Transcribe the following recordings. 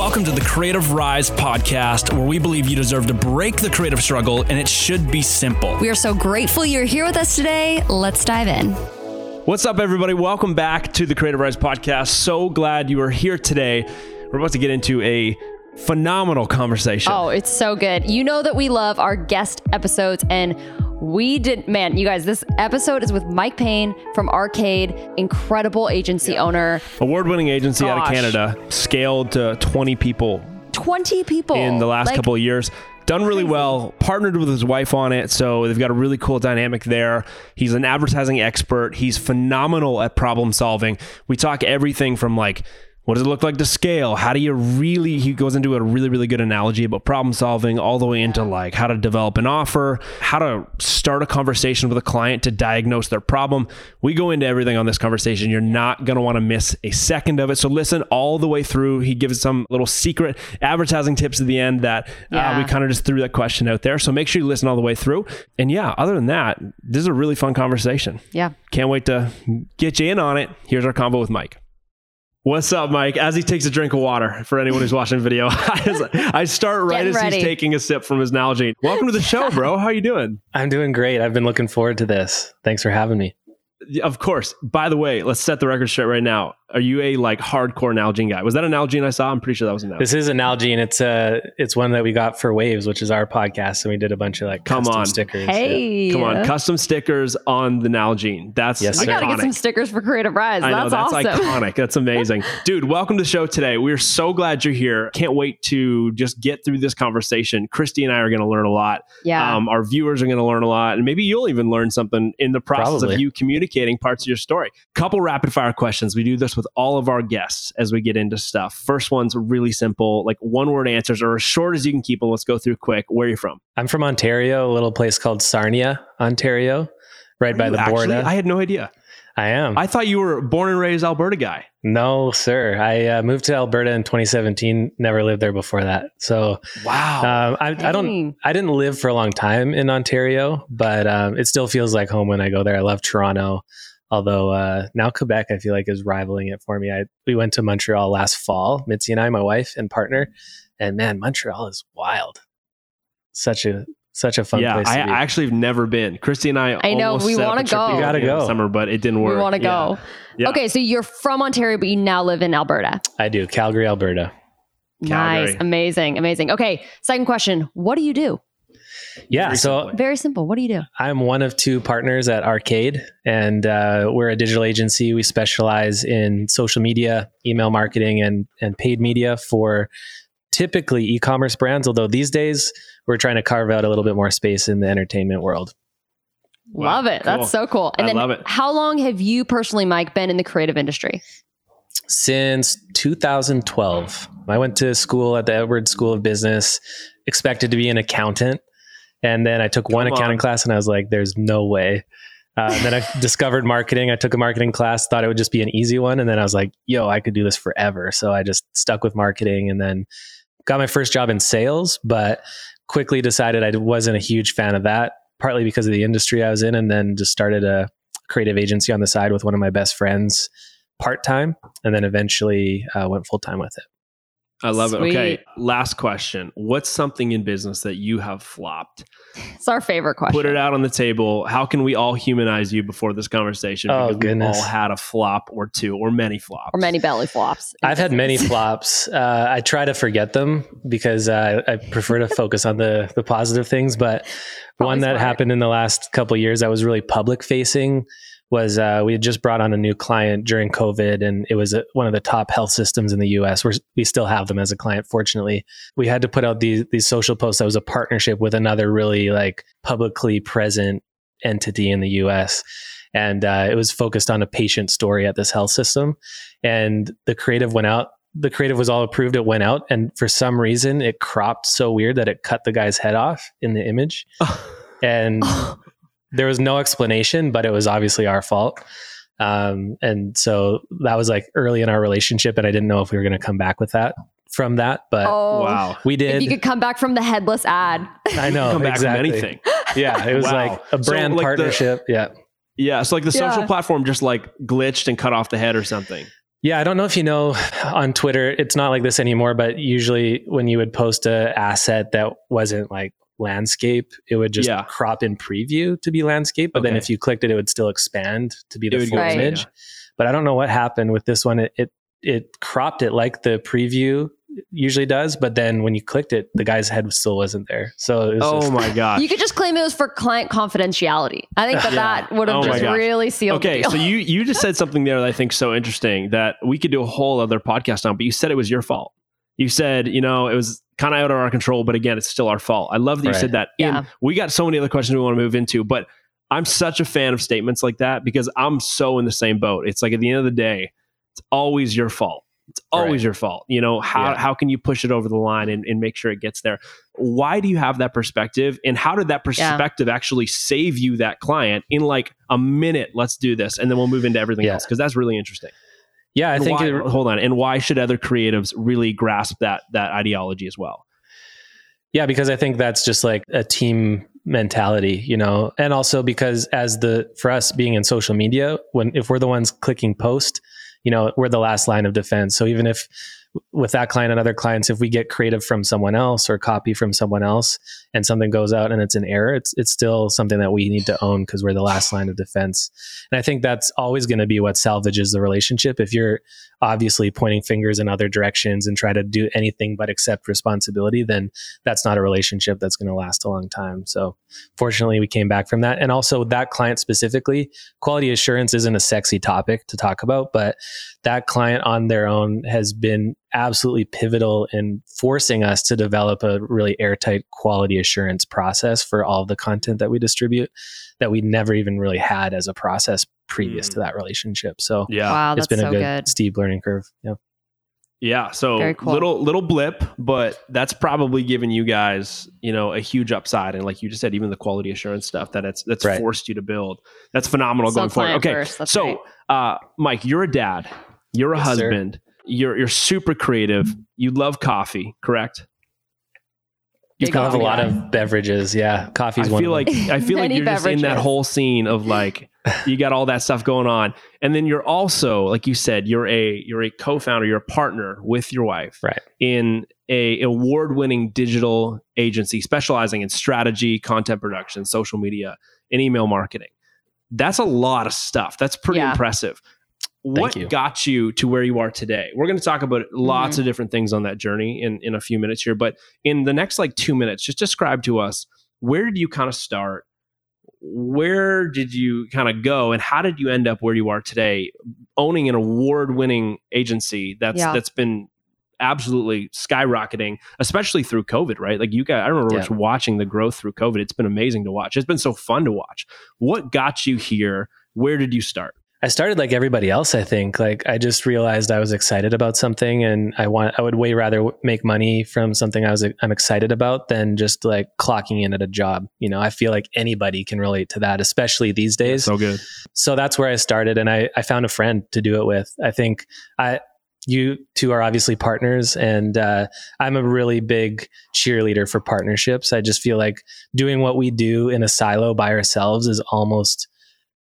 Welcome to the Creative Rise podcast, where we believe you deserve to break the creative struggle and it should be simple. We are so grateful you're here with us today. Let's dive in. What's up, everybody? Welcome back to the Creative Rise podcast. So glad you are here today. We're about to get into a phenomenal conversation. Oh, it's so good. You know that we love our guest episodes and we did, man, you guys, this episode is with Mike Payne from Arcade, incredible agency owner. Award winning agency out of Canada, scaled to 20 people 20 people in the last Like, couple of years. Done really well, partnered with his wife on it. So they've got a really cool dynamic there. He's an advertising expert. He's phenomenal at problem solving. We talk everything from like, what does it look like to scale? How do you really, he goes into a really, really good analogy about problem solving, all the way into like how to develop an offer, how to start a conversation with a client to diagnose their problem. We go into everything on this conversation. You're not going to want to miss a second of it. So listen all the way through. He gives some little secret advertising tips at the end that uh, we kind of just threw that question out there. So make sure you listen all the way through. And yeah, other than that, this is a really fun conversation. Yeah. Can't wait to get you in on it. Here's our convo with Mike. What's up, Mike? As he takes a drink of water, for anyone who's watching the video, I start right Getting as ready. he's taking a sip from his Nalgene. Welcome to the show, bro. How you doing? I'm doing great. I've been looking forward to this. Thanks for having me. Of course. By the way, let's set the record straight right now. Are you a like hardcore Nalgene guy? Was that a Nalgene I saw? I'm pretty sure that was a Nalgene. This is an Nalgene. It's uh it's one that we got for Waves, which is our podcast, and we did a bunch of like Come custom on. stickers. Hey. Come on, custom stickers on the Nalgene. That's Yes, We sir. got to get some stickers for Creative Rise. I know that's, that's awesome. iconic. That's amazing, dude. Welcome to the show today. We're so glad you're here. Can't wait to just get through this conversation. Christy and I are going to learn a lot. Yeah. Um, our viewers are going to learn a lot, and maybe you'll even learn something in the process of you communicating parts of your story. Couple rapid fire questions. We do this with all of our guests as we get into stuff. First one's really simple, like one word answers or as short as you can keep them. Let's go through quick. Where are you from? I'm from Ontario, a little place called Sarnia, Ontario, right by You the actually- border. I had no idea. I am. I thought you were born and raised Alberta guy. No, sir. I uh, moved to Alberta in 2017. Never lived there before that. So Wow. um, I, I don't. I didn't live for a long time in Ontario, but um, it still feels like home when I go there. I love Toronto, although uh, now Quebec I feel like is rivaling it for me. I we went to Montreal last fall, Mitzi and I, my wife and partner, and man, Montreal is wild. Such a such a fun yeah, place I. I actually have never been. Christy and I. I know, almost we wanna go. to You gotta go. summer, but it didn't work. we want to go. Yeah. Okay, so you're from Ontario, but you now live in Alberta. I do Calgary, Alberta. Calgary. Nice. Amazing. Amazing. Okay, second question. What do you do? Yeah, Very so simply. Very simple. What do you do? I'm one of two partners at Arcade, and uh, we're a digital agency. We specialize in social media, email marketing, and and paid media for typically e-commerce brands. Although these days we're trying to carve out a little bit more space in the entertainment world. Wow, Love it. cool. That's so cool. And I then love it. how long have you personally, Mike, been in the creative industry? Since 2012, I went to school at the Edwards School of Business, expected to be an accountant, and then I took one Come accounting class, and I was like, "There's no way." Uh, and then I discovered marketing. I took a marketing class, thought it would just be an easy one, and then I was like, "Yo, I could do this forever." So I just stuck with marketing, and then got my first job in sales, but quickly decided I wasn't a huge fan of that, partly because of the industry I was in, and then just started a creative agency on the side with one of my best friends part time, and then eventually uh, went full time with it. I love it. Okay. Last question. What's something in business that you have flopped? It's our favorite question. Put it out on the table. How can we all humanize you before this conversation? Oh, Because goodness. We've all had a flop or two or many flops. or many belly flops. I've had many flops. Uh, I try to forget them because uh, I prefer to focus on the the positive things. But Probably one that smart. happened in the last couple of years that was really public facing was uh, we had just brought on a new client during COVID, and it was uh one of the top health systems in the U.S. We're, we still have them as a client. Fortunately, we had to put out these these social posts. That was a partnership with another really like publicly present entity in the U.S. And uh, it was focused on a patient story at this health system, and the creative went out the creative was all approved. It went out, and for some reason, it cropped so weird that it cut the guy's head off in the image. And there was no explanation, but it was obviously our fault. Um, and so that was like early in our relationship, and I didn't know if we were going to come back with that from that, but oh, wow. we If did. you could come back from the headless ad. I know Come back exactly. from anything. Yeah, it was Wow. like a So, brand like, the- partnership. yeah, Yeah. So like the social Yeah. platform just like glitched and cut off the head or something. Yeah, I don't know if you know on Twitter, it's not like this anymore, but usually when you would post a asset that wasn't like landscape, it would just Yeah. crop in preview to be landscape. But then if you clicked it, it would still expand to be the full Right. image. But I don't know what happened with this one. It, it it cropped it like the preview usually does, but then when you clicked it, the guy's head still wasn't there. So it was Oh just- my god. You could just claim it was for client confidentiality. I think that Yeah. that would have Oh just really sealed Okay, the deal. so you you just said something there that I think is so interesting that we could do a whole other podcast on, but you said it was your fault. You said, you know, it was kind of out of our control, but again, it's still our fault. I love that you said that. Yeah. And we got so many other questions we want to move into, but I'm such a fan of statements like that because I'm so in the same boat. It's like at the end of the day, it's always your fault. It's always Right. your fault. You know, how Yeah. how can you push it over the line and, and make sure it gets there? Why do you have that perspective? And how did that Yeah. perspective actually save you that client in like a minute? Let's do this. And then we'll move into everything Yeah. else because that's really interesting. Yeah, I And think why- it, hold on. And why should other creatives really grasp that that ideology as well? Yeah, because I think that's just like a team mentality, you know, and also because as the for us being in social media, when if we're the ones clicking post, you know, we're the last line of defense. So even if with that client and other clients, if we get creative from someone else or copy from someone else and something goes out and it's an error, it's it's still something that we need to own because we're the last line of defense. And I think that's always going to be what salvages the relationship. If you're obviously pointing fingers in other directions and try to do anything but accept responsibility, then that's not a relationship that's going to last a long time. So fortunately, we came back from that. And also that client specifically, quality assurance isn't a sexy topic to talk about, but that client on their own has been absolutely pivotal in forcing us to develop a really airtight quality assurance process for all of the content that we distribute that we never even really had as a process previous Mm. to that relationship. So Yeah. wow, it's that's been so a good, good. steep learning curve. Yeah. Yeah. So cool. little little blip, but that's probably given you guys, you know, a huge upside. And like you just said, even the quality assurance stuff that it's that's Right. forced you to build. That's phenomenal So going forward. Okay. first, so right. uh Mike, you're a dad. You're a Yes, sir. Husband. You're you're super creative. Mm-hmm. You love coffee, correct? You Big still have a lot guy. of beverages. Yeah. I Coffee's one feel of them. like I feel like you're just in that whole scene of like you got all that stuff going on, and then you're also like you said you're a you're a co-founder, you're a partner with your wife, Right. In a award-winning digital agency specializing in strategy, content production, social media, and email marketing. That's a lot of stuff. That's pretty Yeah. impressive. What you. got you to where you are today? We're going to talk about lots Mm-hmm. of different things on that journey in, in a few minutes here. But in the next like two minutes, just describe to us where did you kind of start? Where did you kind of go, and how did you end up where you are today, owning an award-winning agency that's Yeah. that's been absolutely skyrocketing, especially through COVID, right? Like you guys, I remember Yeah. just watching the growth through COVID. It's been amazing to watch. It's been so fun to watch. What got you here? Where did you start? I started like everybody else. I think like I just realized I was excited about something, and I want I would way rather make money from something I was I'm excited about than just like clocking in at a job. You know, I feel like anybody can relate to that, especially these days. So good. so that's where I started, and I I found a friend to do it with. I think I you two are obviously partners, and uh, I'm a really big cheerleader for partnerships. I just feel like doing what we do in a silo by ourselves is almost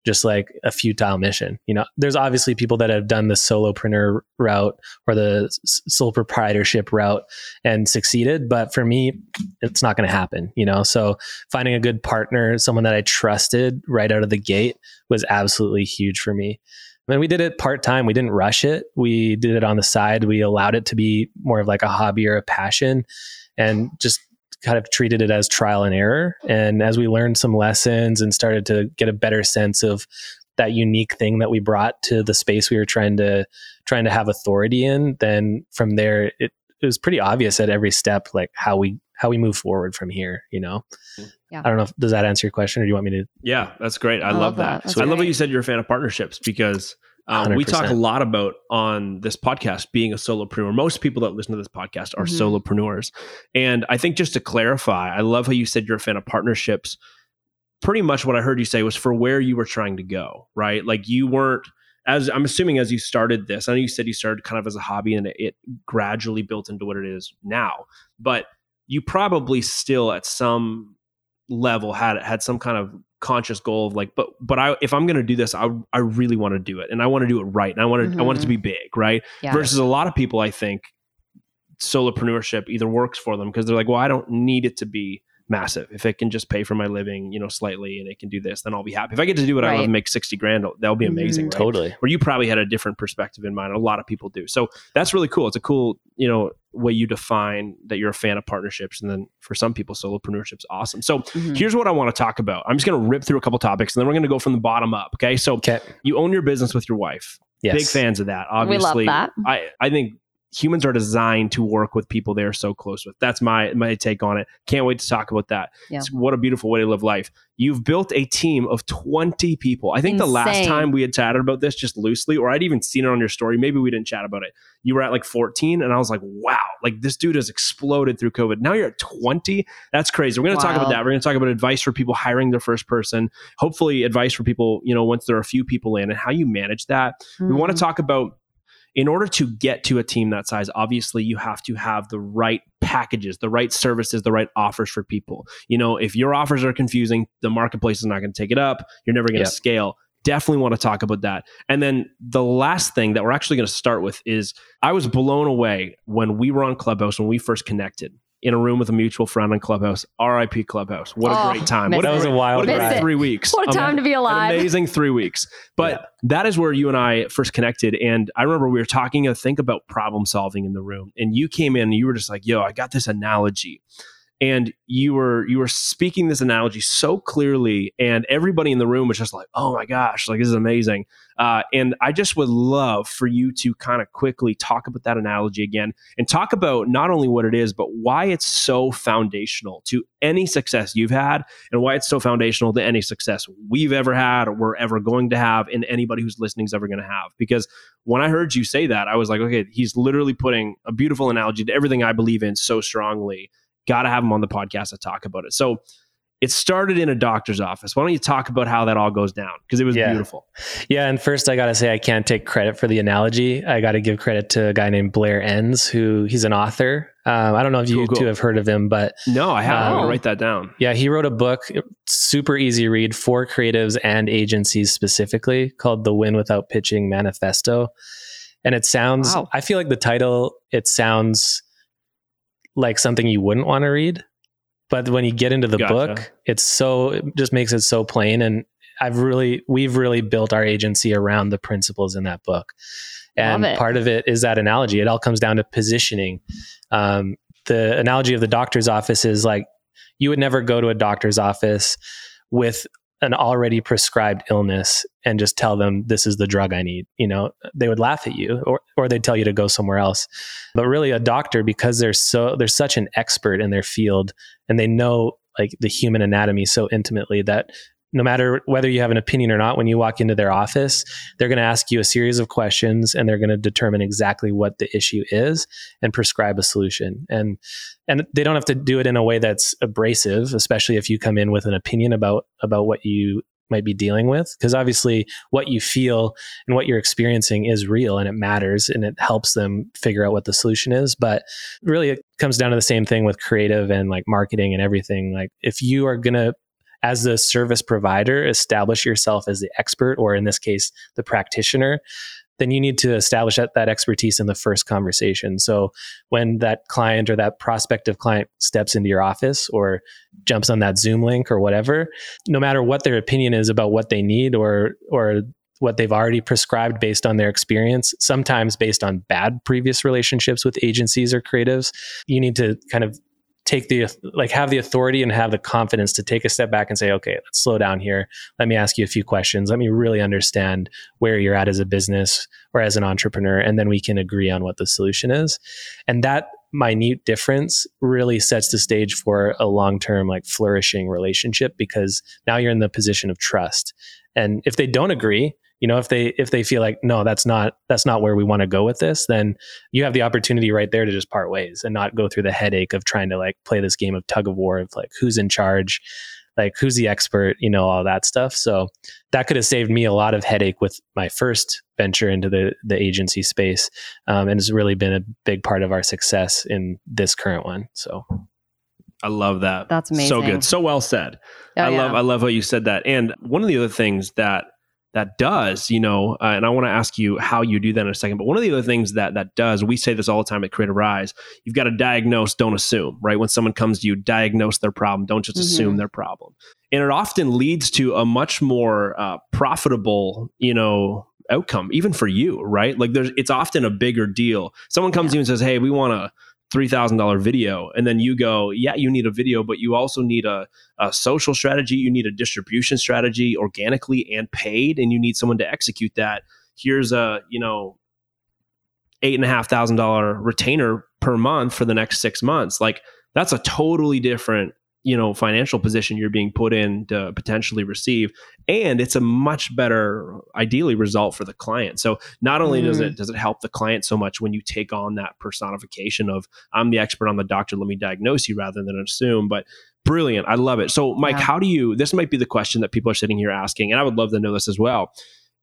just like a futile mission. You know, there's obviously people that have done the solopreneur route or the sole proprietorship route and succeeded, but for me, it's not going to happen. You know, so finding a good partner, someone that I trusted right out of the gate, was absolutely huge for me. I mean, we did it part time. We didn't rush it. We did it on the side. We allowed it to be more of like a hobby or a passion, and just kind of treated it as trial and error. And as we learned some lessons and started to get a better sense of that unique thing that we brought to the space we were trying to trying to have authority in, then from there it, it was pretty obvious at every step like how we how we move forward from here. You know, Yeah. I don't know. If, does that answer your question, or do you want me to? Yeah, that's great. I, I love, love that. that. That's I love what you said you're a fan of partnerships because um, we talk a lot about on this podcast being a solopreneur. Most people that listen to this podcast are Mhm. solopreneurs. And I think just to clarify, I love how you said you're a fan of partnerships. Pretty much what I heard you say was for where you were trying to go, right? Like you weren't as I'm assuming as you started this, I know you said you started kind of as a hobby and it, it gradually built into what it is now, but you probably still at some level had had some kind of conscious goal of like, but but I if I'm gonna do this, I I really want to do it, and I want to do it right, and I want to I want it to Mhm. be big, right? Yeah. Versus a lot of people, I think solopreneurship either works for them because they're like, well, I don't need it to be massive. If it can just pay for my living, you know, slightly, and it can do this, then I'll be happy. If I get to do what I love and make sixty grand, that'll be amazing. Mhm. right? Totally. Where you probably had a different perspective in mind. A lot of people do. So that's really cool. It's a cool, you know, way you define that you're a fan of partnerships. And then for some people, solopreneurship's awesome. So Mhm. here's what I want to talk about. I'm just going to rip through a couple topics and then we're going to go from the bottom up. Okay. So Okay. you own your business with your wife. Yes. Big fans of that. Obviously, We love Obviously, that. I, I think humans are designed to work with people they're so close with. That's my my take on it. Can't wait to talk about that. Yeah. What a beautiful way to live life. You've built a team of 20 people. I think the last time we had chatted about this just loosely, or I'd even seen it on your story, maybe we didn't chat about it. You were at like 14, and I was like, wow, like this dude has exploded through COVID. Now you're at 20. That's crazy. We're going to talk about that. We're going to talk about advice for people hiring their first person. Hopefully, advice for people, you know, once there are a few people in and how you manage that. We want to mm-hmm. talk about in order to get to a team that size, obviously you have to have the right packages, the right services, the right offers for people. You know, if your offers are confusing, the marketplace is not going to take it up. You're never going to Yep. scale. Definitely want to talk about that. And then the last thing that we're actually going to start with is I was blown away when we were on Clubhouse when we first connected in a room with a mutual friend on Clubhouse. RIP Clubhouse. What a Oh, great time. What That was a wild what a great three weeks. What a Um, time to be alive. amazing three weeks. But Yeah. that is where you and I first connected. And I remember we were talking, I think, about problem solving in the room. And you came in and you were just like, yo, I got this analogy. And you were you were speaking this analogy so clearly, and everybody in the room was just like, "Oh my gosh, like this is amazing!" Uh, and I just would love for you to kind of quickly talk about that analogy again, and talk about not only what it is, but why it's so foundational to any success you've had, and why it's so foundational to any success we've ever had or we're ever going to have, and anybody who's listening is ever going to have. Because when I heard you say that, I was like, okay, he's literally putting a beautiful analogy to everything I believe in so strongly. Got to have him on the podcast to talk about it. So it started in a doctor's office. Why don't you talk about how that all goes down? Because it was Yeah. beautiful. Yeah, and first I got to say I can't take credit for the analogy. I got to give credit to a guy named Blair Enns, who he's an author. Um, I don't know if you Cool, cool. two have heard of him, but No, I haven't. I'm Oh. write that down. yeah, he wrote a book, super easy read for creatives and agencies specifically, called "The Win Without Pitching Manifesto." And it sounds, Wow. I feel like the title, it sounds like something you wouldn't want to read, but when you get into the Gotcha. book, it's so it just makes it so plain. And I've really, we've really built our agency around the principles in that book. And part of it is that analogy. It all comes down to positioning. Um, the analogy of the doctor's office is like you would never go to a doctor's office with an already prescribed illness and just tell them this is the drug I need. You know, they would laugh at you or or they'd tell you to go somewhere else. But really a doctor because they're so they're such an expert in their field and they know like the human anatomy so intimately that no matter whether you have an opinion or not when you walk into their office, they're going to ask you a series of questions and they're going to determine exactly what the issue is and prescribe a solution. And and they don't have to do it in a way that's abrasive, especially if you come in with an opinion about about what you might be dealing with. Because obviously what you feel and what you're experiencing is real and it matters and it helps them figure out what the solution is. But really it comes down to the same thing with creative and like marketing and everything. Like if you are going to as the service provider establish yourself as the expert or in this case the practitioner then you need to establish that, that expertise in the first conversation. So when that client or that prospective client steps into your office or jumps on that Zoom link or whatever, no matter what their opinion is about what they need or or what they've already prescribed based on their experience, sometimes based on bad previous relationships with agencies or creatives, you need to kind of take the like have the authority and have the confidence to take a step back and say okay let's slow down here. Let me ask you a few questions. Let me really understand where you're at as a business or as an entrepreneur and then we can agree on what the solution is. And that minute difference really sets the stage for a long-term like flourishing relationship because now you're in the position of trust. And if they don't agree you know if they if they feel like no that's not that's not where we want to go with this then you have the opportunity right there to just part ways and not go through the headache of trying to like play this game of tug of war of like who's in charge like who's the expert you know all that stuff so that could have saved me a lot of headache with my first venture into the the agency space um, and has really been a big part of our success in this current one so I love that. That's amazing. So good. So well said. Oh, I yeah. love I love how you said that. And one of the other things that that does, you know, uh, and I want to ask you how you do that in a second. But one of the other things that that does, we say this all the time at Creative Rise. You've got to diagnose, don't assume. Right when someone comes to you, diagnose their problem. Don't just Mhm. assume their problem. And it often leads to a much more uh, profitable, you know, outcome, even for you. Right? Like there's, it's often a bigger deal. Someone comes to you and says, "Hey, we want a." $3,000 video. And then you go, yeah, you need a video, but you also need a, a social strategy. You need a distribution strategy organically and paid, and you need someone to execute that. Here's a, you know, eight and a half thousand dollar retainer per month for the next six months. Like that's a totally different, you know, financial position you're being put in to potentially receive. And it's a much better, ideally, result for the client. So not only does Mhm. it does it help the client so much when you take on that personification of I'm the expert, I'm the doctor, let me diagnose you rather than assume, but brilliant. I love it. So Mike, Yeah. how do you this might be the question that people are sitting here asking, and I would love to know this as well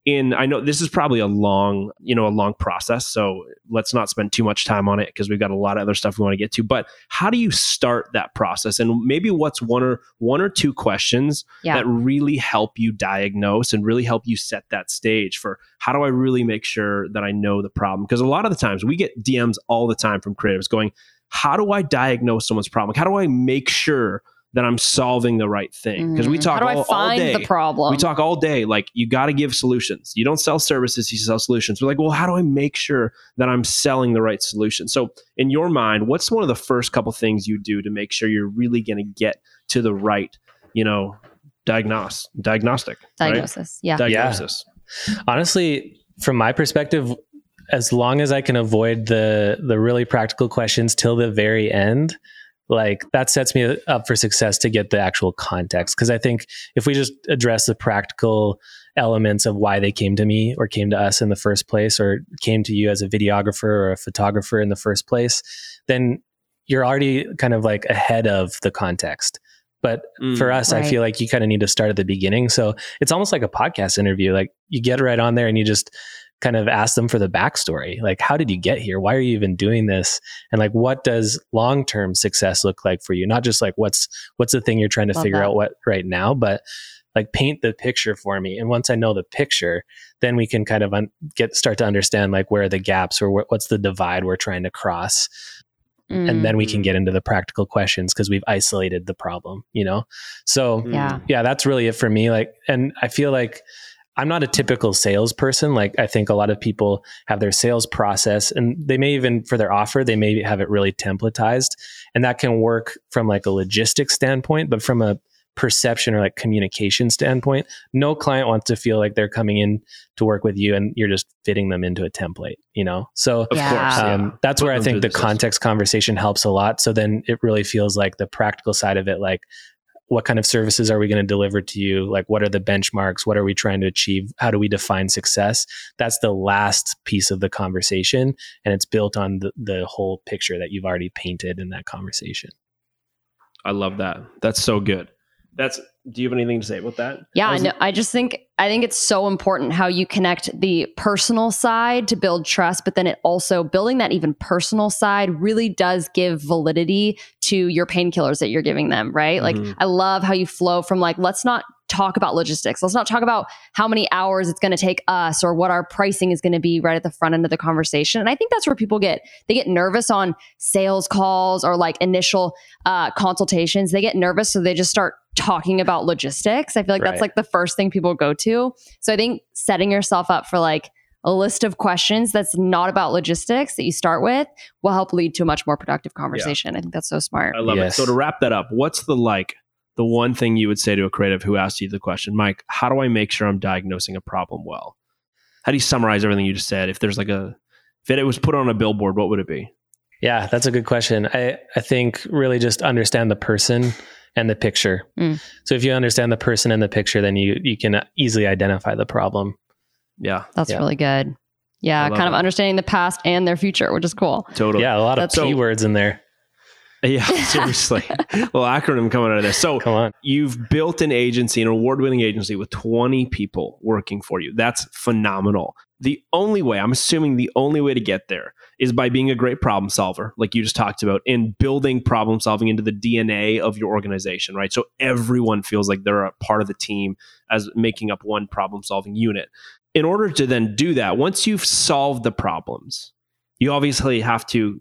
in i know this is probably a long you know a long process so let's not spend too much time on it because we've got a lot of other stuff we want to get to but how do you start that process? And maybe what's one or one or two questions Yeah. that really help you diagnose and really help you set that stage for how do i really make sure that i know the problem? Because a lot of the times we get dms all the time from creatives going how do i diagnose someone's problem? How do i make sure that i'm solving the right thing because we Mhm. talk How do all, I find all day the problem? we talk all day like you got to give solutions. You don't sell services, you sell solutions. We're like, well, how do I make sure that I'm selling the right solution? So, in your mind, what's one of the first couple things you do to make sure you're really going to get to the right, you know, diagnose, diagnostic, right? Diagnosis. Yeah. diagnosis? honestly from my perspective as long as i can avoid the the really practical questions till the very end like that sets me up for success to get the actual context. Because i think if we just address the practical elements of why they came to me or came to us in the first place or came to you as a videographer or a photographer in the first place then you're already kind of like ahead of the context. But Mm. for us i feel like you kind of need to start at the beginning. So it's almost like a podcast interview. Like you get right on there and you just kind of ask them for the backstory like how did you get here why are you even doing this and like what does long-term success look like for you not just like what's what's the thing you're trying to Love figure that. out what right now but like paint the picture for me and once i know the picture then we can kind of un- get start to understand like where are the gaps or wh- what's the divide we're trying to cross Mm. and then we can Mhm. get into the practical questions because we've isolated the problem you know so Mm. Yeah. yeah that's really it for me like and i feel like i'm not a typical salesperson like i think a lot of people have their sales process and they may even for their offer they may have it really templatized and that can work from like a logistics standpoint but from a perception or like communication standpoint no client wants to feel like they're coming in to work with you and you're just fitting them into a template you know so Of Yeah. course. yeah. um, that's Put where I think the the context conversation helps a lot. So then it really feels like the practical side of it, like what kind of services are we going to deliver to you? Like what are the benchmarks? What are we trying to achieve? How do we define success? That's the last piece of the conversation, and it's built on the, the whole picture that you've already painted in that conversation. I love that. That's so good. That's. Do you have anything to say about that? Yeah, I, was- know, I just think I think it's so important how you connect the personal side to build trust, but then it also building that even personal side really does give validity to your painkillers that you're giving them, right? Like Mhm. I love how you flow from like let's not talk about logistics. Let's not talk about how many hours it's going to take us or what our pricing is going to be right at the front end of the conversation. And I think that's where people get they get nervous on sales calls or like initial uh, consultations. They get nervous, so they just start talking about logistics. I feel like that's like the first thing people go to. So I think setting yourself up for like a list of questions that's not about logistics that you start with will help lead to a much more productive conversation. I think that's so smart. I love it. So to wrap that up, what's the like the one thing you would say to a creative who asked you the question, Mike? How do I make sure I'm diagnosing a problem well? How do you summarize everything you just said? If there's like a if it was put on a billboard, what would it be? Yeah, that's a good question. I, I think really just understand the person and the picture. Mm. So if you understand the person in the picture, then you you can easily identify the problem. Yeah, That's Yeah. really good. Yeah, I love kind of it. understanding the past and their future, which is cool. totally. Yeah, a lot of That's- So- keywords in there. Yeah, seriously. little acronym coming out of this. So Come on. you've built an agency, an award winning agency with 20 people working for you. That's phenomenal. The only way, I'm assuming the only way to get there is by being a great problem solver, like you just talked about, and building problem solving into the DNA of your organization, right? So everyone feels like they're a part of the team as making up one problem solving unit. In order to then do that, once you've solved the problems, you obviously have to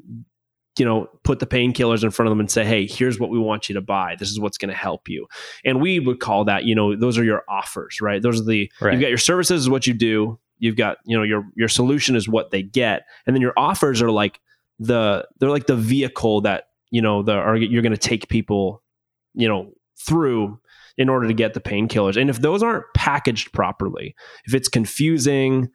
you know put the painkillers in front of them and say hey here's what we want you to buy this is what's going to help you and we would call that you know those are your offers right those are the right. you've got your services is what you do you've got you know your your solution is what they get. And then your offers are like the they're like the vehicle that you know the are you're going to take people you know through in order to get the painkillers. And if those aren't packaged properly if it's confusing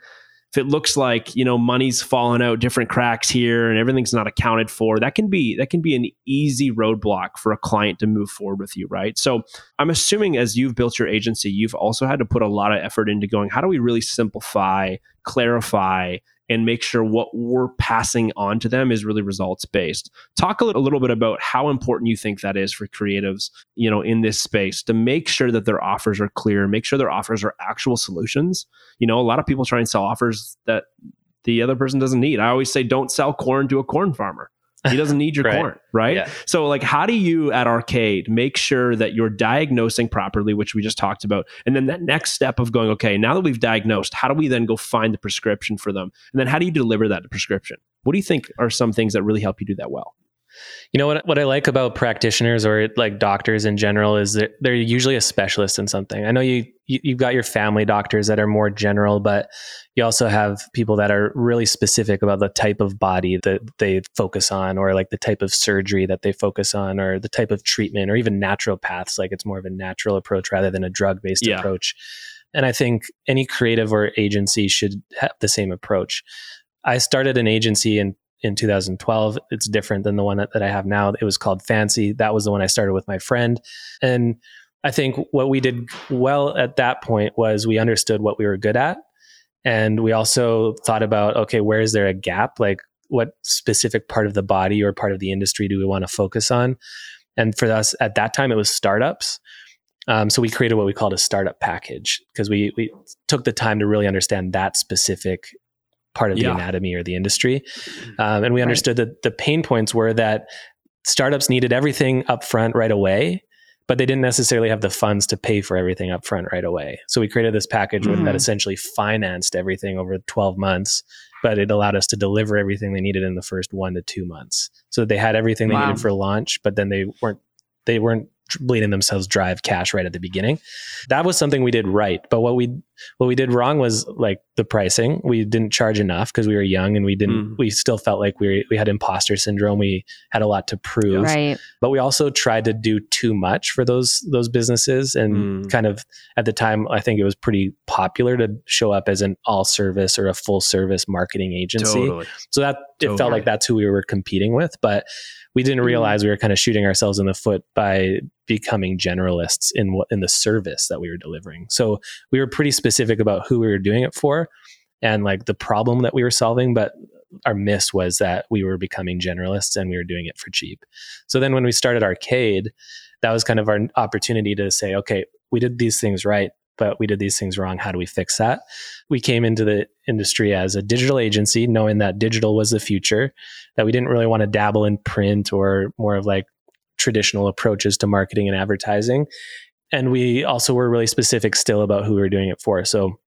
if it looks like you know money's falling out different cracks here and everything's not accounted for that can be that can be an easy roadblock for a client to move forward with you right? So i'm assuming as you've built your agency you've also had to put a lot of effort into going how do we really simplify clarify and make sure what we're passing on to them is really results based. Talk a little, bit about how important you think that is for creatives, you know, in this space to make sure that their offers are clear, make sure their offers are actual solutions. You know, a lot of people try and sell offers that the other person doesn't need. I always say don't sell corn to a corn farmer. He doesn't need your right. corn, right? Yeah. So, like, how do you at Arcade make sure that you're diagnosing properly, which we just talked about, and then that next step of going, okay, now that we've diagnosed, how do we then go find the prescription for them, and then how do you deliver that prescription? What do you think are some things that really help you do that well? You know what what I like about practitioners or like doctors in general is that they're usually a specialist in something. I know you, you have got your family doctors that are more general, but you also have people that are really specific about the type of body that they focus on or like the type of surgery that they focus on or the type of treatment or even naturopaths like it's more of a natural approach rather than a drug based yeah. approach. And I think any creative or agency should have the same approach. I started an agency in in 2012. It's different than the one that, that I have now. It was called Fancy. That was the one I started with my friend. And I think what we did well at that point was we understood what we were good at. And we also thought about, okay, where is there a gap? Like, what specific part of the body or part of the industry do we want to focus on? And for us at that time, it was startups. Um, so we created what we called a startup package because we we took the time to really understand that specific part of yeah. the anatomy or the industry. Mm-hmm. Um, and we understood right. that the pain points were that startups needed everything up front right away, but they didn't necessarily have the funds to pay for everything up front right away. So we created this package mm-hmm. that essentially financed everything over 12 months, but it allowed us to deliver everything they needed in the first one to two months. So they had everything they wow. needed for launch, but then they weren't they weren't bleeding themselves drive cash right at the beginning. That was something we did right. But what we what we did wrong was like the pricing. We didn't charge enough because we were young and we didn't mm. we still felt like we we had imposter syndrome. We had a lot to prove. Right. But we also tried to do too much for those those businesses and mm. kind of at the time I think it was pretty popular to show up as an all service or a full service marketing agency. Totally. So that it felt like that's who we were competing with, but we didn't mm-hmm. realize we were kind of shooting ourselves in the foot by becoming generalists in what in the service that we were delivering. So we were pretty specific about who we were doing it for and like the problem that we were solving, but our miss was that we were becoming generalists and we were doing it for cheap. So then when we started Arcade, that was kind of our opportunity to say, okay, we did these things right but we did these things wrong. How do we fix that? We came into the industry as a digital agency, knowing that digital was the future, that we didn't really want to dabble in print or more of like traditional approaches to marketing and advertising. And we also were really specific still about who we were doing it for. So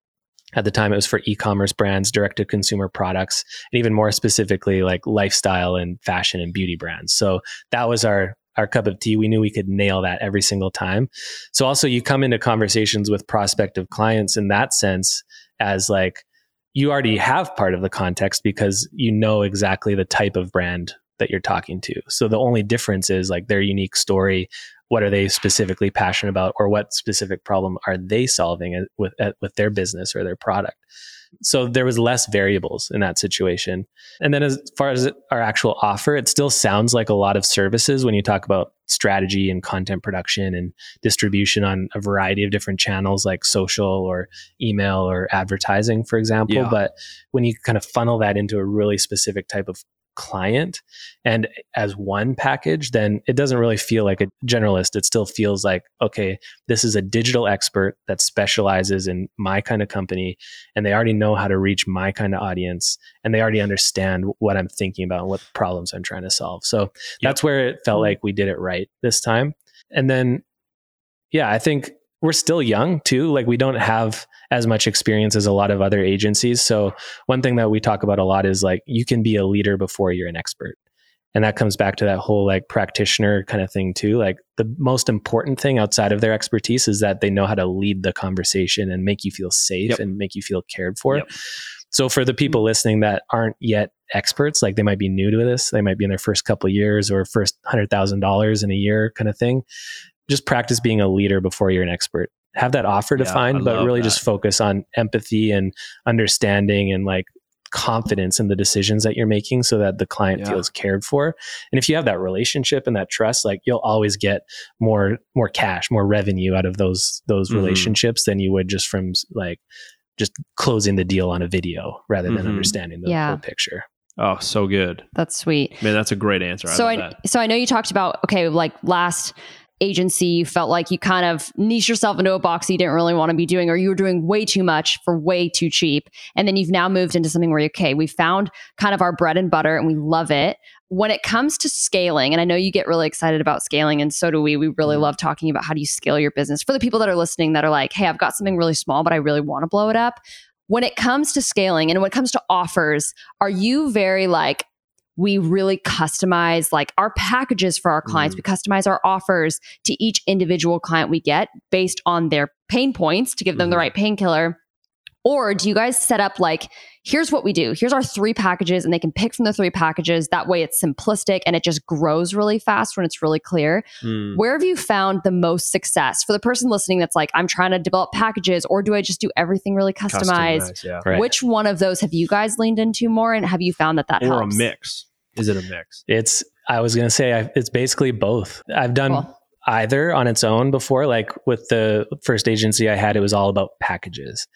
at the time, it was for e commerce brands, direct to consumer products, and even more specifically, like lifestyle and fashion and beauty brands. So that was our our cup of tea. We knew we could nail that every single time. So also you come into conversations with prospective clients in that sense as like you already have part of the context because you know exactly the type of brand that you're talking to. So the only difference is like their unique story, what are they specifically passionate about or what specific problem are they solving with with their business or their product so there was less variables in that situation and then as far as our actual offer it still sounds like a lot of services when you talk about strategy and content production and distribution on a variety of different channels like social or email or advertising for example yeah. but when you kind of funnel that into a really specific type of client and as one package, then it doesn't really feel like a generalist. It still feels like, okay, this is a digital expert that specializes in my kind of company and they already know how to reach my kind of audience and they already understand what I'm thinking about and what problems I'm trying to solve. So yep. that's where it felt mm-hmm. like we did it right this time. And then, yeah, I think we're still young too. Like we don't have as much experience as a lot of other agencies. So one thing that we talk about a lot is like you can be a leader before you're an expert. And that comes back to that whole like practitioner kind of thing too. Like the most important thing outside of their expertise is that they know how to lead the conversation and make you feel safe yep. and make you feel cared for. Yep. So for the people listening that aren't yet experts, like they might be new to this, they might be in their first couple years or first hundred thousand dollars in a year kind of thing just practice being a leader before you're an expert. Have that offer defined, yeah, but really that. just focus on empathy and understanding and like confidence in the decisions that you're making so that the client yeah. feels cared for. And if you have that relationship and that trust, like you'll always get more more cash, more revenue out of those those mm-hmm. relationships than you would just from like just closing the deal on a video rather than mm-hmm. understanding the yeah. whole picture. Oh, so good. That's sweet. Man, that's a great answer. so I, I so I know you talked about okay, like last agency you felt like you kind of niche yourself into a box you didn't really want to be doing or you were doing way too much for way too cheap and then you've now moved into something where you're okay we found kind of our bread and butter and we love it when it comes to scaling and i know you get really excited about scaling and so do we we really mm-hmm. love talking about how do you scale your business for the people that are listening that are like hey i've got something really small but i really want to blow it up when it comes to scaling and when it comes to offers are you very like we really customize like our packages for our clients. Mm. We customize our offers to each individual client we get based on their pain points to give them mm. the mm-hmm. right painkiller. Or do you guys set up like, here's what we do. Here's our three packages, and they can pick from the three packages. That way it's simplistic and it just grows really fast when it's really clear. Mm. Where have you found the most success for the person listening that's like, I'm trying to develop packages, or do I just do everything really customized? Customize, yeah. right. Which one of those have you guys leaned into more? And have you found that that or helps? a mix? Is it a mix? It's, I was going to say, I, it's basically both. I've done. Cool either on its own before. Like with the first agency I had, it was all about packages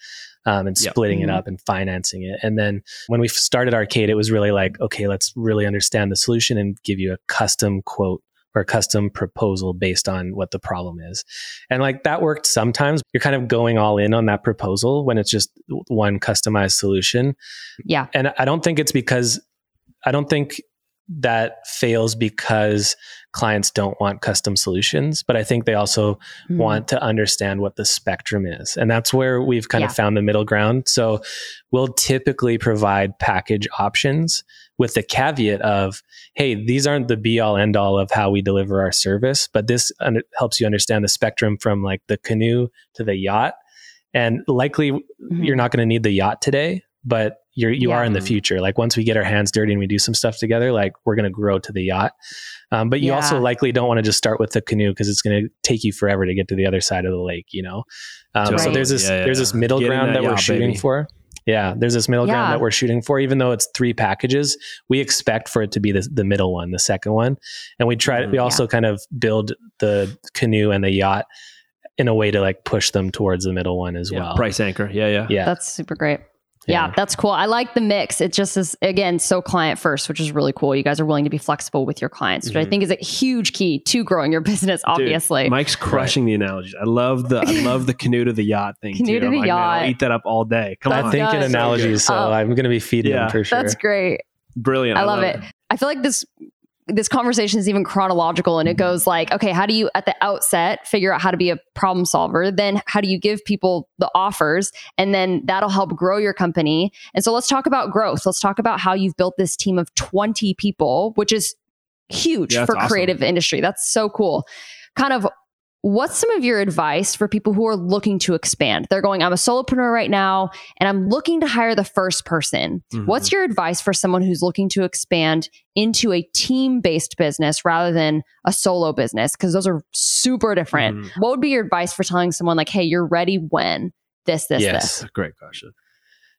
um, and splitting mm-hmm. it up and financing it. And then when we started Arcade, it was really like, okay, let's really understand the solution and give you a custom quote or a custom proposal based on what the problem is. And like that worked sometimes. You're kind of going all in on that proposal when it's just one customized solution. Yeah. And I don't think it's because I don't think that fails because clients don't want custom solutions, but I think they also mm-hmm. want to understand what the spectrum is. And that's where we've kind yeah. of found the middle ground. So we'll typically provide package options with the caveat of, hey, these aren't the be all end all of how we deliver our service, but this un- helps you understand the spectrum from like the canoe to the yacht. And likely mm-hmm. you're not going to need the yacht today, but you're you yeah. are in the future. Like once we get our hands dirty and we do some stuff together, like we're going to grow to the yacht. Um, but you yeah. also likely don't want to just start with the canoe because it's going to take you forever to get to the other side of the lake. You know, um, right. so there's this yeah, there's this middle ground that, that, we're yacht, shooting baby. for. Yeah, there's this middle ground that we're shooting for. Even though it's three packages, we expect for it to be the, the middle one, the second one, and we try. Mm, we also kind of build the canoe and the yacht in a way to like push them towards the middle one as well. Price anchor. Yeah, yeah, yeah. That's super great. Yeah. yeah. that's cool. I like the mix. It just is again so client first, which is really cool. You guys are willing to be flexible with your clients, which mm-hmm. I think is a huge key to growing your business. Obviously, Dude, Mike's crushing right. the analogies. I love the I love the canoe to the yacht thing. canoe too. to the like, yacht. I'll eat that up all day. Come on, I think in analogies, so oh. I'm going to be feeding yeah. them for sure. That's great. Brilliant. I, I love, love it. it. I feel like this this conversation is even chronological and it mm-hmm. goes like, okay, how do you at the outset figure out how to be a problem solver? Then how do you give people the offers? And then that'll help grow your company. And so let's talk about growth. Let's talk about how you've built this team of 20 people, which is huge yeah, for awesome. creative industry. That's so cool. Kind of What's some of your advice for people who are looking to expand? They're going, I'm a solopreneur right now and I'm looking to hire the first person. Mm-hmm. What's your advice for someone who's looking to expand into a team based business rather than a solo business? Because those are super different. Mm-hmm. What would be your advice for telling someone, like, hey, you're ready when this, this, yes. this? Great question.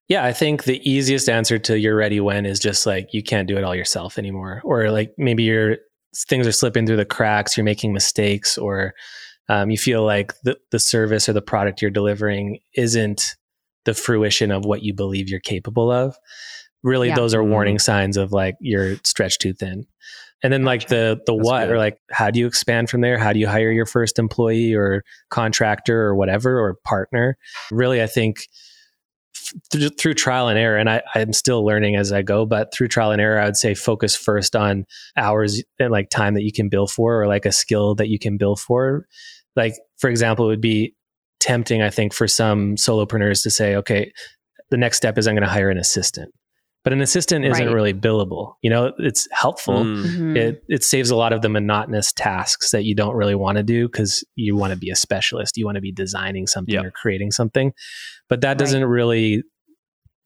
Yeah, I think the easiest answer to you're ready when is just like you can't do it all yourself anymore. Or like maybe you're things are slipping through the cracks, you're making mistakes, or um, you feel like the, the service or the product you're delivering isn't the fruition of what you believe you're capable of. really Yeah. those are Mhm. warning signs of like you're stretched too thin. And then like the the That's what good. or like how do you expand from there? How do you hire your first employee or contractor or whatever or partner? Really, I think f- through, through trial and error, and I, I'm still learning as I go, but through trial and error, I would say focus first on hours and like time that you can bill for or like a skill that you can bill for. Like, for example, it would be tempting, I think, for some solopreneurs to say, okay, the next step is I'm going to hire an assistant. But an assistant isn't Right. really billable. You know, it's helpful. Mm. Mhm. It it saves a lot of the monotonous tasks that you don't really want to do because you want to be a specialist. You want to be designing something Yep. or creating something. But that Right. doesn't really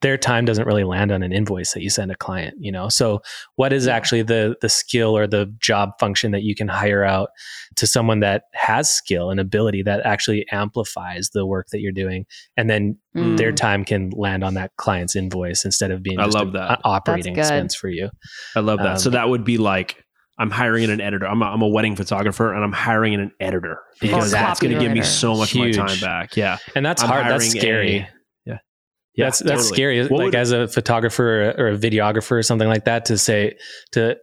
their time doesn't really land on an invoice that you send a client, you know. So what is actually the the skill or the job function that you can hire out to someone that has skill and ability that actually amplifies the work that you're doing and then Mm. their time can land on that client's invoice instead of being I just love a- that. a operating expense for you. I love that. Um, so that would be like I'm hiring an editor. I'm a, I'm a wedding photographer and I'm hiring an editor because that's going to give me so much of my time back. Yeah. And that's I'm hard. That's scary. a- yeah. That's that's totally. scary. What like as a photographer or a videographer or something like that, to say to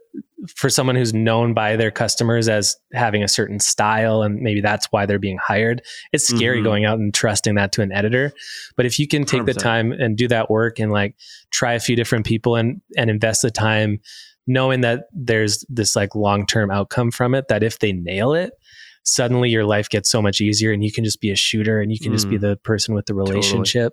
for someone who's known by their customers as having a certain style, and maybe that's why they're being hired. It's scary Mhm. going out and trusting that to an editor. But if you can take the 100%. time and do that work and like try a few different people and and invest the time, knowing that there's this like long term outcome from it, that if they nail it. Suddenly, your life gets so much easier, and you can just be a shooter, and you can just be Mm. the person with the Totally. relationship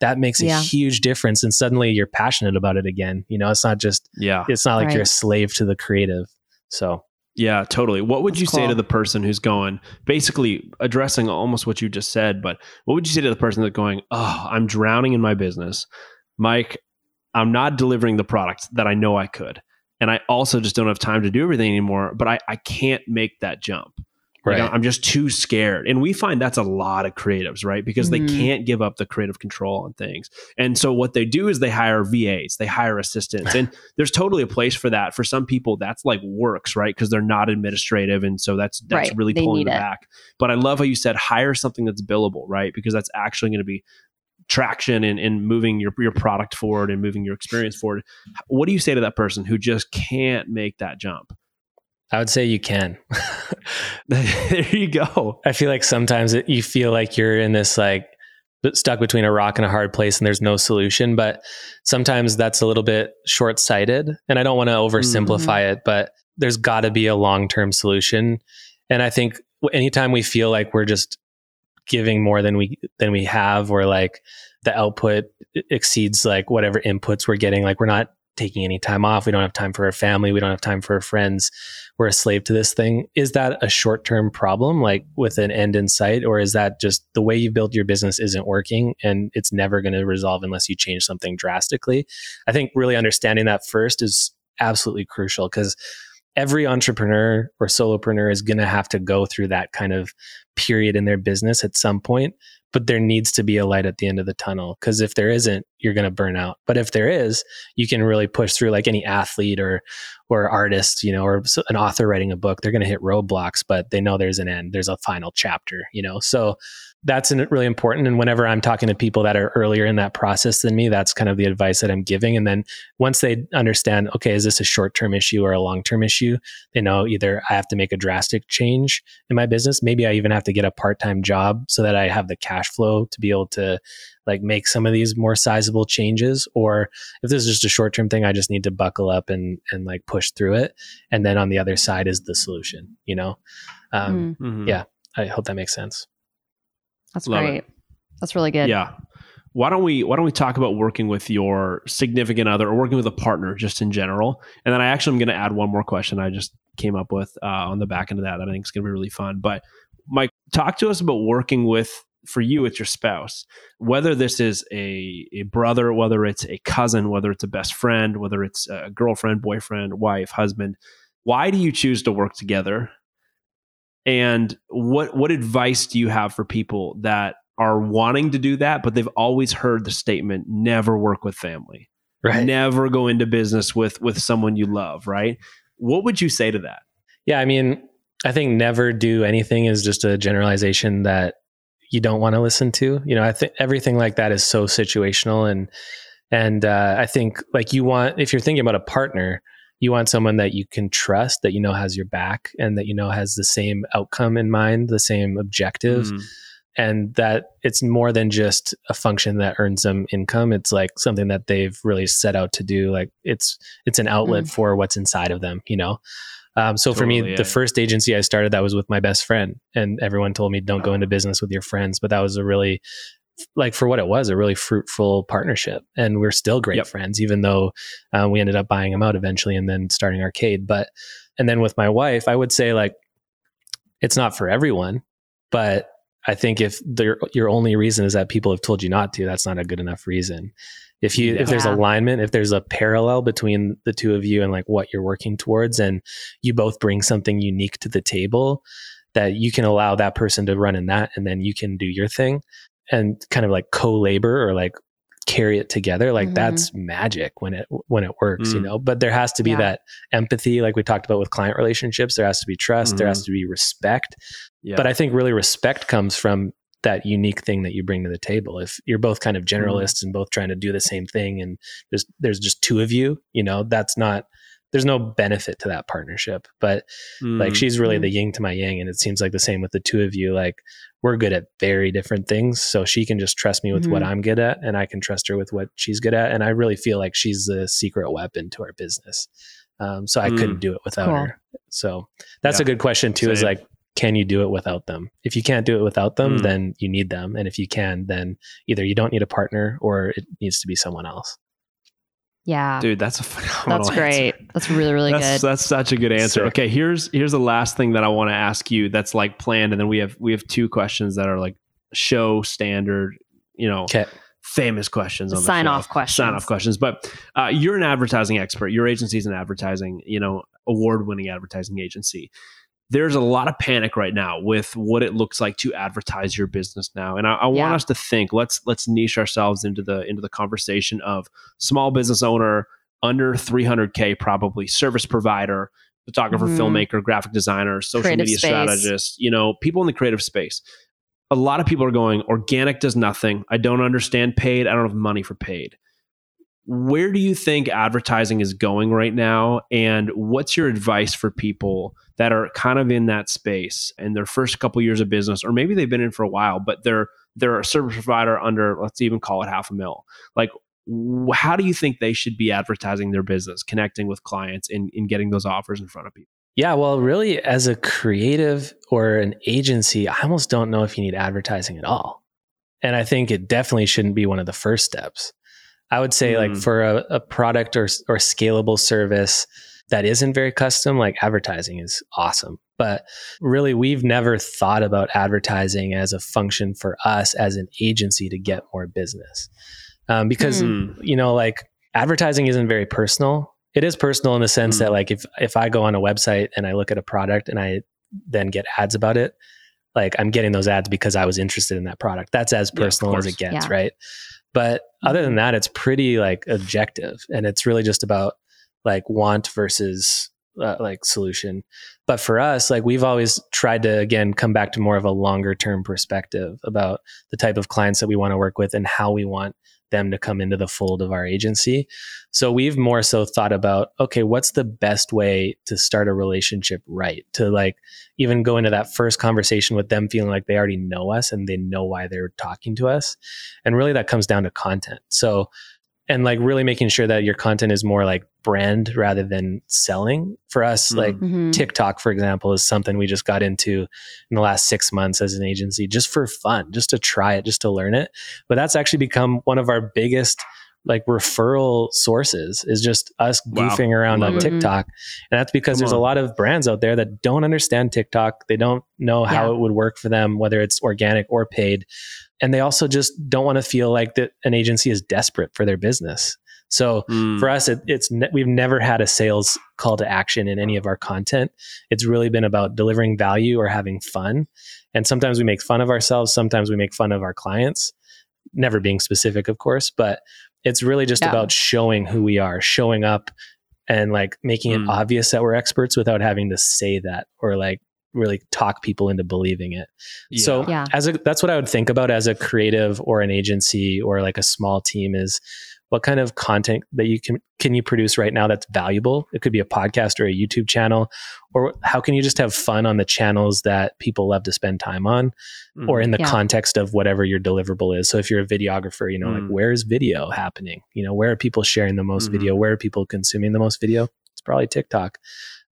that makes a Yeah. huge difference and suddenly you're passionate about it again you know it's not just Yeah. it's not like you're a slave to the creative so Yeah, totally. What would That's you say to the person who's going, basically addressing almost what you just said, but what would you say to the person that's going, oh, I'm drowning in my business? Mike, I'm not delivering the product that I know I could. And I also just don't have time to do everything anymore, but I, I can't make that jump. Like, Right. I'm just too scared. And we find that's a lot of creatives, right? Because they Mhm. can't give up the creative control on things. And so what they do is they hire VAs, they hire assistants. And there's totally a place for that. For some people, that's like works, right? Because they're not administrative. And so that's that's Right. really They pulling them it. back. But I love how you said hire something that's billable, right? Because that's actually going to be traction and, and moving your, your product forward and moving your experience forward. What do you say to that person who just can't make that jump? I would say you can. There you go. i feel like sometimes it, you feel like you're in this like stuck between a rock and a hard place and there's no solution but sometimes that's a little bit short-sighted and i don't want to oversimplify mm-hmm. it but there's got to be a long-term solution. And i think anytime we feel like we're just giving more than we than we have or like the output exceeds like whatever inputs we're getting like we're not taking any time off we don't have time for our family we don't have time for our friends we're a slave to this thing is that a short-term problem like with an end in sight? Or is that just the way you build your business isn't working and it's never going to resolve unless you change something drastically? I think really understanding that first is absolutely crucial because every entrepreneur or solopreneur is going to have to go through that kind of period in their business at some point but there needs to be a light at the end of the tunnel because if there isn't you're going to burn out. But if there is you can really push through like any athlete or or artist you know or an author writing a book they're going to hit roadblocks but they know there's an end there's a final chapter you know? So that's an- really important. And whenever i'm talking to people that are earlier in that process than me that's kind of the advice that i'm giving. And then once they understand okay is this a short-term issue or a long-term issue? They know either i have to make a drastic change in my business. Maybe i even have to get a part-time job so that i have the cash flow to be able to like make some of these more sizable changes. Or if this is just a short-term thing i just need to buckle up and and like push through it. And then on the other side is the solution you know? Um, Mm, Mhm. yeah. i hope that makes sense that's Love it. great. That's really good. Yeah. Why don't we why don't we talk about working with your significant other or working with a partner just in general? And then I actually am going to add one more question I just came up with uh, on the back end of that that I think is going to be really fun. But Mike, talk to us about working with for you it's your spouse. Whether this is a a brother, whether it's a cousin, whether it's a best friend, whether it's a girlfriend, boyfriend, wife, husband. Why do you choose to work together? And what what advice do you have for people that are wanting to do that, but they've always heard the statement never work with family. Right? Never go into business with with someone you love, right? What would you say to that? Yeah, I mean, I think never do anything is just a generalization that you don't want to listen to. You know, I think everything like that is so situational and And uh, I think like you want, if you're thinking about a partner, you want someone that you can trust, that you know has your back, and that you know has the same outcome in mind, the same objective. Mm. And that it's more than just a function that earns them income. It's like something that they've really set out to do. Like it's it's an outlet for what's inside of them, you know. Um, so for me, yeah. the first agency I started, that was with my best friend, and everyone told me don't go into business with your friends. But that was a really, like for what it was, a really fruitful partnership, and we're still great Yep. friends, even though uh, we ended up buying them out eventually and then starting Arcade. But and then with my wife, I would say like it's not for everyone, but I think if your only reason is that people have told you not to, that's not a good enough reason. If you if there's alignment, if there's a parallel between the two of you and like what you're working towards, and you both bring something unique to the table, that you can allow that person to run in that, and then you can do your thing, and kind of like co-labor or like carry it together like Mhm. that's magic when it when it works you Mm. know but there has to be Yeah. that empathy like we talked about with client relationships there has to be trust there Mhm. has to be respect Yeah. but I think really respect comes from that unique thing that you bring to the table. If you're both kind of generalists and both trying to do the same thing and there's there's just two of you, you know, that's not there's no benefit to that partnership. But like Mm. she's really Mhm. the yin to my yang and it seems like the same with the two of you like we're good at very different things so she can just trust me with what Mhm. I'm good at and I can trust her with what she's good at and I really feel like she's the secret weapon to our business. Um, so I Mm. couldn't do it without Cool. her. So that's Yeah. a good question too is like can you do it without them? If you can't do it without them, Mm. then you need them. And if you can, then either you don't need a partner or it needs to be someone else. Yeah. dude, that's a phenomenal That's great. answer. That's really, really that's, good. That's such a good answer. Sick. Okay, here's here's the last thing that I want to ask you. That's like planned, and then we have we have two questions that are like show standard. You know, Okay. famous questions on Sign show. off questions. Sign off questions. But uh, you're an advertising expert. Your agency's an advertising, you know, award winning advertising agency. There's a lot of panic right now with what it looks like to advertise your business now, and I, I want Yeah. us to think. Let's let's niche ourselves into the into the conversation of small business owner under 300k, probably service provider, photographer, Mhm. filmmaker, graphic designer, social Creative media space. strategist. You know, people in the creative space a lot of people are going organic does nothing i don't understand paid i don't have money for paid where do you think advertising is going right now and what's your advice for people that are kind of in that space in their first couple years of business or maybe they've been in for a while but they're they're a service provider under let's even call it half a mil like how do you think they should be advertising their business connecting with clients and, and getting those offers in front of people Yeah, well, really, as a creative or an agency, I almost don't know if you need advertising at all. And I think it definitely shouldn't be one of the first steps. I would say, like, Mm. for a, a product or, or scalable service that isn't very custom, like advertising is awesome. But really, we've never thought about advertising as a function for us as an agency to get more business. Um, because, Mm. you know, like advertising isn't very personal. It is personal in the sense Mm. that like if if I go on a website and I look at a product and I then get ads about it, like I'm getting those ads because I was interested in that product. That's as Yeah, personal as it gets, Yeah. right? But other Mm-hmm. than that, it's pretty like objective and it's really just about like want versus uh, like solution. But for us, like we've always tried to again come back to more of a longer term perspective about the type of clients that we want to work with and how we want them to come into the fold of our agency. So we've more so thought about okay, what's the best way to start a relationship right? To like even go into that first conversation with them feeling like they already know us and they know why they're talking to us. And really that comes down to content. So and like really making sure that your content is more like brand rather than selling. For us, Mhm. like Mhm. TikTok, for example, is something we just got into in the last six months as an agency, just for fun, just to try it, just to learn it. But that's actually become one of our biggest like referral sources is just us Wow. goofing around on Love it. TikTok. And that's because Come there's on. a lot of brands out there that don't understand TikTok. They don't know how Yeah. it would work for them, whether it's organic or paid. And they also just don't want to feel like that an agency is desperate for their business. So Mm. for us, it, it's ne- we've never had a sales call to action in any of our content. It's really been about delivering value or having fun. And sometimes we make fun of ourselves. Sometimes we make fun of our clients. Never being specific, of course, but it's really just Yeah. about showing who we are, showing up, and like making it Mm. obvious that we're experts without having to say that or like really talk people into believing it. So Yeah. as a that's what I would think about as a creative or an agency or like a small team is what kind of content that you can can you produce right now that's valuable it could be a podcast or a youtube channel or how can you just have fun on the channels that people love to spend time on mm. or in the yeah. context of whatever your deliverable is so if you're a videographer you know mm. like where is video happening you know where are people sharing the most mm-hmm. video where are people consuming the most video it's probably tiktok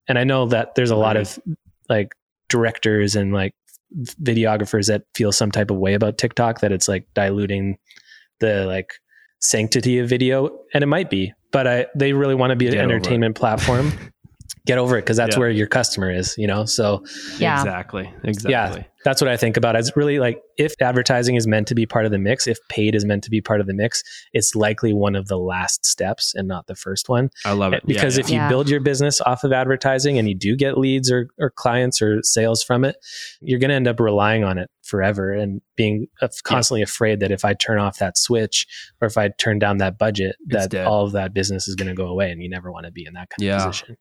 and i know that there's a lot right. of like directors and like videographers that feel some type of way about tiktok that it's like diluting the like sanctity of video, and it might be, but I, they really want to be an entertainment platform. Get over it because that's yeah. where your customer is, you know? So, yeah, exactly. Exactly. Yeah, that's what I think about. It's really like if advertising is meant to be part of the mix, if paid is meant to be part of the mix, it's likely one of the last steps and not the first one. I love it. Eh, because yeah, yeah. if you build your business off of advertising and you do get leads or, or clients or sales from it, you're going to end up relying on it forever and being constantly afraid that if I turn off that switch or if I turn down that budget, it's that dead. all of that business is going to go away. And you never want to be in that kind of position.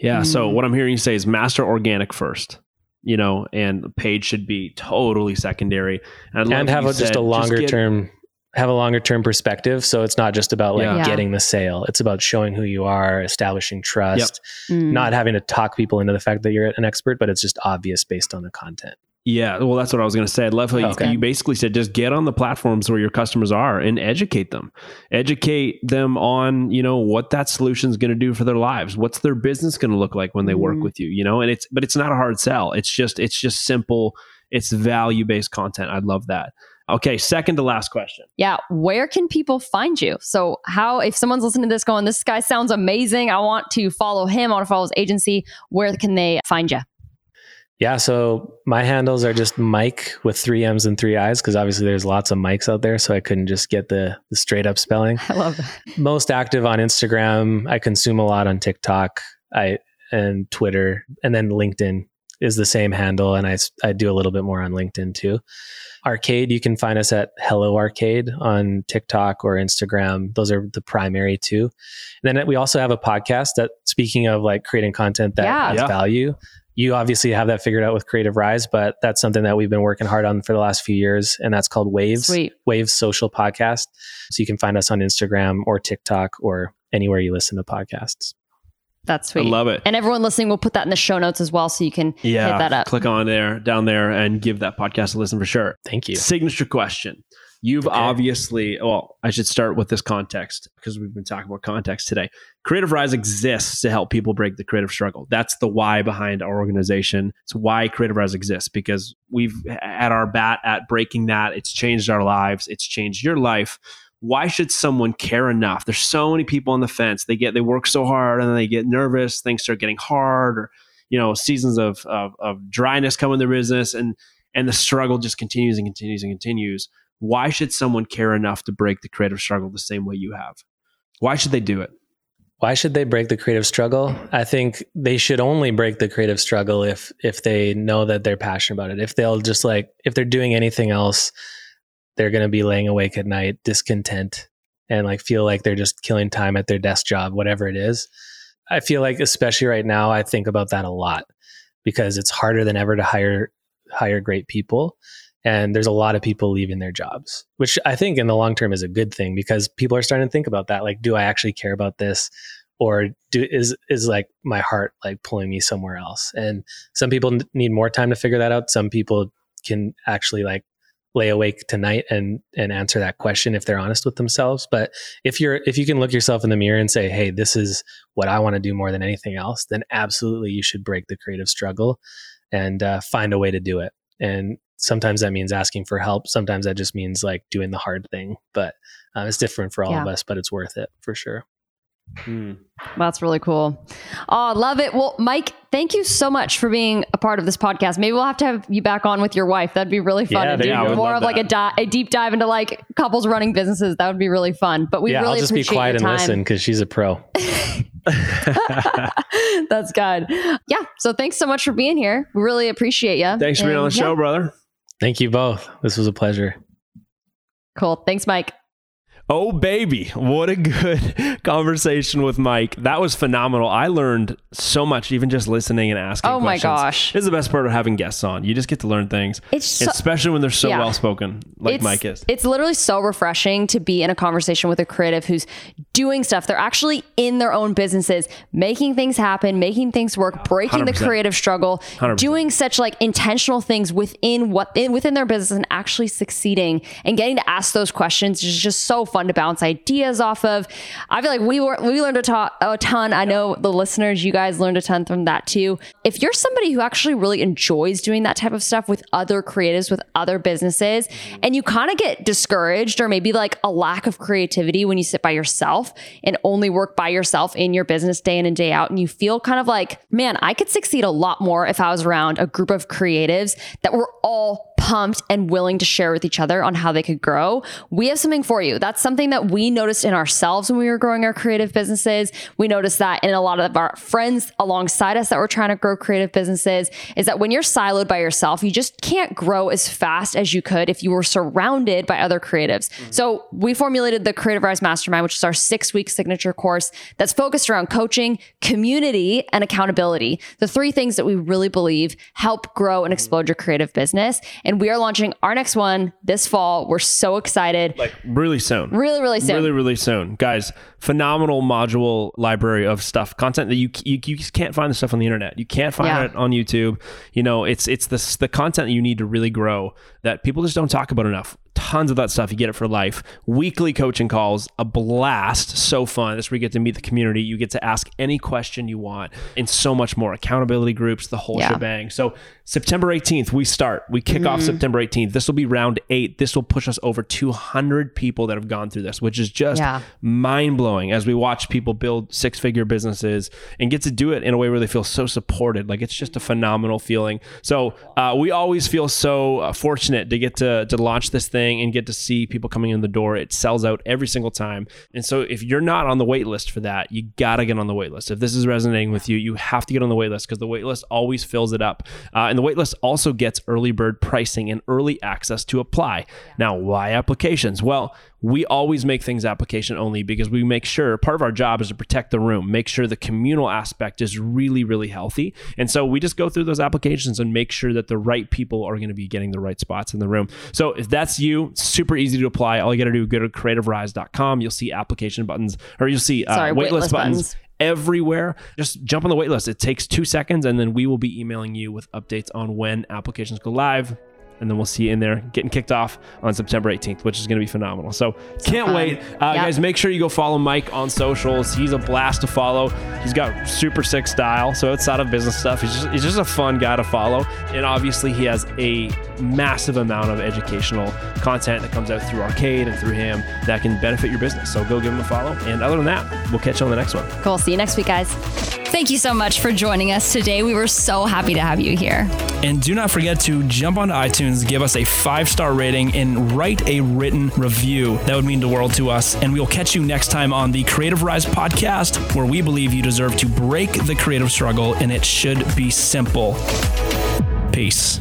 Yeah. Mm. So what I'm hearing you say is master organic first you know, and page should be totally secondary. And, and have a, said, just a longer just get, term have a longer term perspective. So it's not just about like yeah. getting the sale. It's about showing who you are, establishing trust, yep. mm. not having to talk people into the fact that you're an expert, but it's just obvious based on the content. Yeah, well, that's what I was going to say. I love how okay. you, you, basically said just get on the platforms where your customers are and educate them. Educate them on you know what that solution is going to do for their lives. What's their business going to look like when they mm-hmm. work with you? You know, and it's but it's not a hard sell. It's just it's just simple. It's value based content. I love that. Okay, second to last question. Yeah, where can people find you? So, how if someone's listening to this going, this guy sounds amazing. I want to follow him. I want to follow his agency. Where can they find you? Yeah, so my handles are just Mike with three M's and three I's because obviously there's lots of Mikes out there, so I couldn't just get the, the straight up spelling. I love that. Most active on Instagram. I consume a lot on TikTok, I and Twitter, and then LinkedIn is the same handle, and I I do a little bit more on LinkedIn too. Arcade, you can find us at Hello Arcade on TikTok or Instagram. Those are the primary two. And then we also have a podcast that, speaking of like creating content that yeah. adds yeah. value, you obviously have that figured out with Creative Rise, but that's something that we've been working hard on for the last few years, and that's called Waves, Sweet. Waves Social Podcast. So you can find us on Instagram or TikTok or anywhere you listen to podcasts. That's sweet. I love it. And everyone listening, we'll put that in the show notes as well, so you can yeah, hit that up. Click on there, down there, and give that podcast a listen for sure. Thank you. Signature question. You've okay. obviously, well, I should start with this context because we've been talking about context today. Creative Rise exists to help people break the creative struggle. That's the why behind our organization. It's why Creative Rise exists because we've at our bat at breaking that. It's changed our lives. It's changed your life. Why should someone care enough? There's so many people on the fence. They get they work so hard and then they get nervous. Things start getting hard, or you know, seasons of of, of dryness come in their business, and and the struggle just continues and continues and continues why should someone care enough to break the creative struggle the same way you have? Why should they do it? Why should they break the creative struggle? I think they should only break the creative struggle if if they know that they're passionate about it. If they'll just like if they're doing anything else, they're going to be laying awake at night discontent and like feel like they're just killing time at their desk job, whatever it is. I feel like especially right now I think about that a lot because it's harder than ever to hire hire great people and there's a lot of people leaving their jobs which i think in the long term is a good thing because people are starting to think about that. Like do i actually care about this? Or do is is like my heart like pulling me somewhere else? And some people need more time to figure that out. Some people can actually like lay awake tonight and and answer that question if they're honest with themselves. But if you're if you can look yourself in the mirror and say hey this is what i want to do more than anything else then absolutely you should break the creative struggle and uh, find a way to do it. And sometimes that means asking for help sometimes that just means like doing the hard thing but uh, it's different for all yeah. of us but it's worth it for sure mm. that's really cool oh love it well mike thank you so much for being a part of this podcast maybe we'll have to have you back on with your wife that'd be really fun yeah, to do yeah, more of like a, di- a, deep dive into like couples running businesses that would be really fun but we yeah, really i'll just be quiet and listen because she's a pro That's good. Yeah. So thanks so much for being here. We really appreciate you. Thanks for being on the show, brother. Thank you both. This was a pleasure. Cool. Thanks, Mike. Oh, baby. What a good conversation with Mike. That was phenomenal. I learned so much, even just listening and asking. Oh my gosh. This is the best part of having guests on. You just get to learn things, It's so- especially when they're so Yeah. well spoken, like it's, Mike is. It's literally so refreshing to be in a conversation with a creative who's doing stuff. They're actually in their own businesses, making things happen, making things work, breaking the 100%. creative struggle, 100%. doing such like intentional things within what within their business and actually succeeding and getting to ask those questions is just so fun to bounce ideas off of. I feel like we were we learned a, a ton. I know the listeners, you guys learned a ton from that too. If you're somebody who actually really enjoys doing that type of stuff with other creatives, with other businesses, and you kind of get discouraged or maybe like a lack of creativity when you sit by yourself and only work by yourself in your business day in and day out, and you feel kind of like, man, I could succeed a lot more if I was around a group of creatives that were all pumped and willing to share with each other on how they could grow. We have something for you. That's something that we noticed in ourselves when we were growing our creative businesses. We noticed that in a lot of our friends alongside us that were trying to grow creative businesses is that when you're siloed by yourself, you just can't grow as fast as you could if you were surrounded by other creatives. Mm-hmm. So we formulated the Creative Rise Mastermind, which is our six week signature course that's focused around coaching, community, and accountability. The three things that we really believe help grow and explode your creative business. And we are launching our next one this fall. We're so excited. like really soon. really, really soon. Really, really soon, guys. Phenomenal module library of stuff, content that you you, you just can't find the stuff on the internet. You can't find Yeah. it on YouTube. You know, it's it's the the content that you need to really grow that people just don't talk about enough. Tons of that stuff. You get it for life. Weekly coaching calls, a blast. So fun. This is where you get to meet the community. You get to ask any question you want, and so much more. Accountability groups, the whole Yeah. shebang. So September 18th, we start. We kick off September 18th. This will be round eight. This will push us over 200 people that have gone through this, which is just Yeah. mind blowing as we watch people build six figure businesses and get to do it in a way where they feel so supported. Like it's just a phenomenal feeling. So uh, we always feel so uh, fortunate to get to, to launch this thing and get to see people coming in the door. It sells out every single time. And so if you're not on the wait list for that, you got to get on the wait list. If this is resonating with you, you have to get on the wait list because the wait list always fills it up. Uh, and the wait list also gets early bird pricing and early access to apply. Now, why applications? Well, we always make things application only because we make sure part of our job is to protect the room, make sure the communal aspect is really, really healthy. And so we just go through those applications and make sure that the right people are going to be getting the right spots in the room. So if that's you, super easy to apply. All you got to do is go to creativerise.com. You'll see application buttons or you'll see uh, Sorry, waitlist waitlist buttons. buttons. Everywhere, just jump on the waitlist. It takes two seconds, and then we will be emailing you with updates on when applications go live and then we'll see you in there getting kicked off on September 18th, which is going to be phenomenal. So, can't fun. wait. Uh, Yep. Guys, make sure you go follow Mike on socials. He's a blast to follow. He's got super sick style. So, outside of business stuff, he's just, he's just a fun guy to follow. And obviously, he has a massive amount of educational content that comes out through Arcade and through him that can benefit your business. So, go give him a follow. And other than that, we'll catch you on the next one. Cool. See you next week, guys. Thank you so much for joining us today. We were so happy to have you here. And do not forget to jump onto iTunes, give us a five star rating, and write a written review. That would mean the world to us. And we'll catch you next time on the Creative Rise podcast, where we believe you deserve to break the creative struggle and it should be simple. Peace.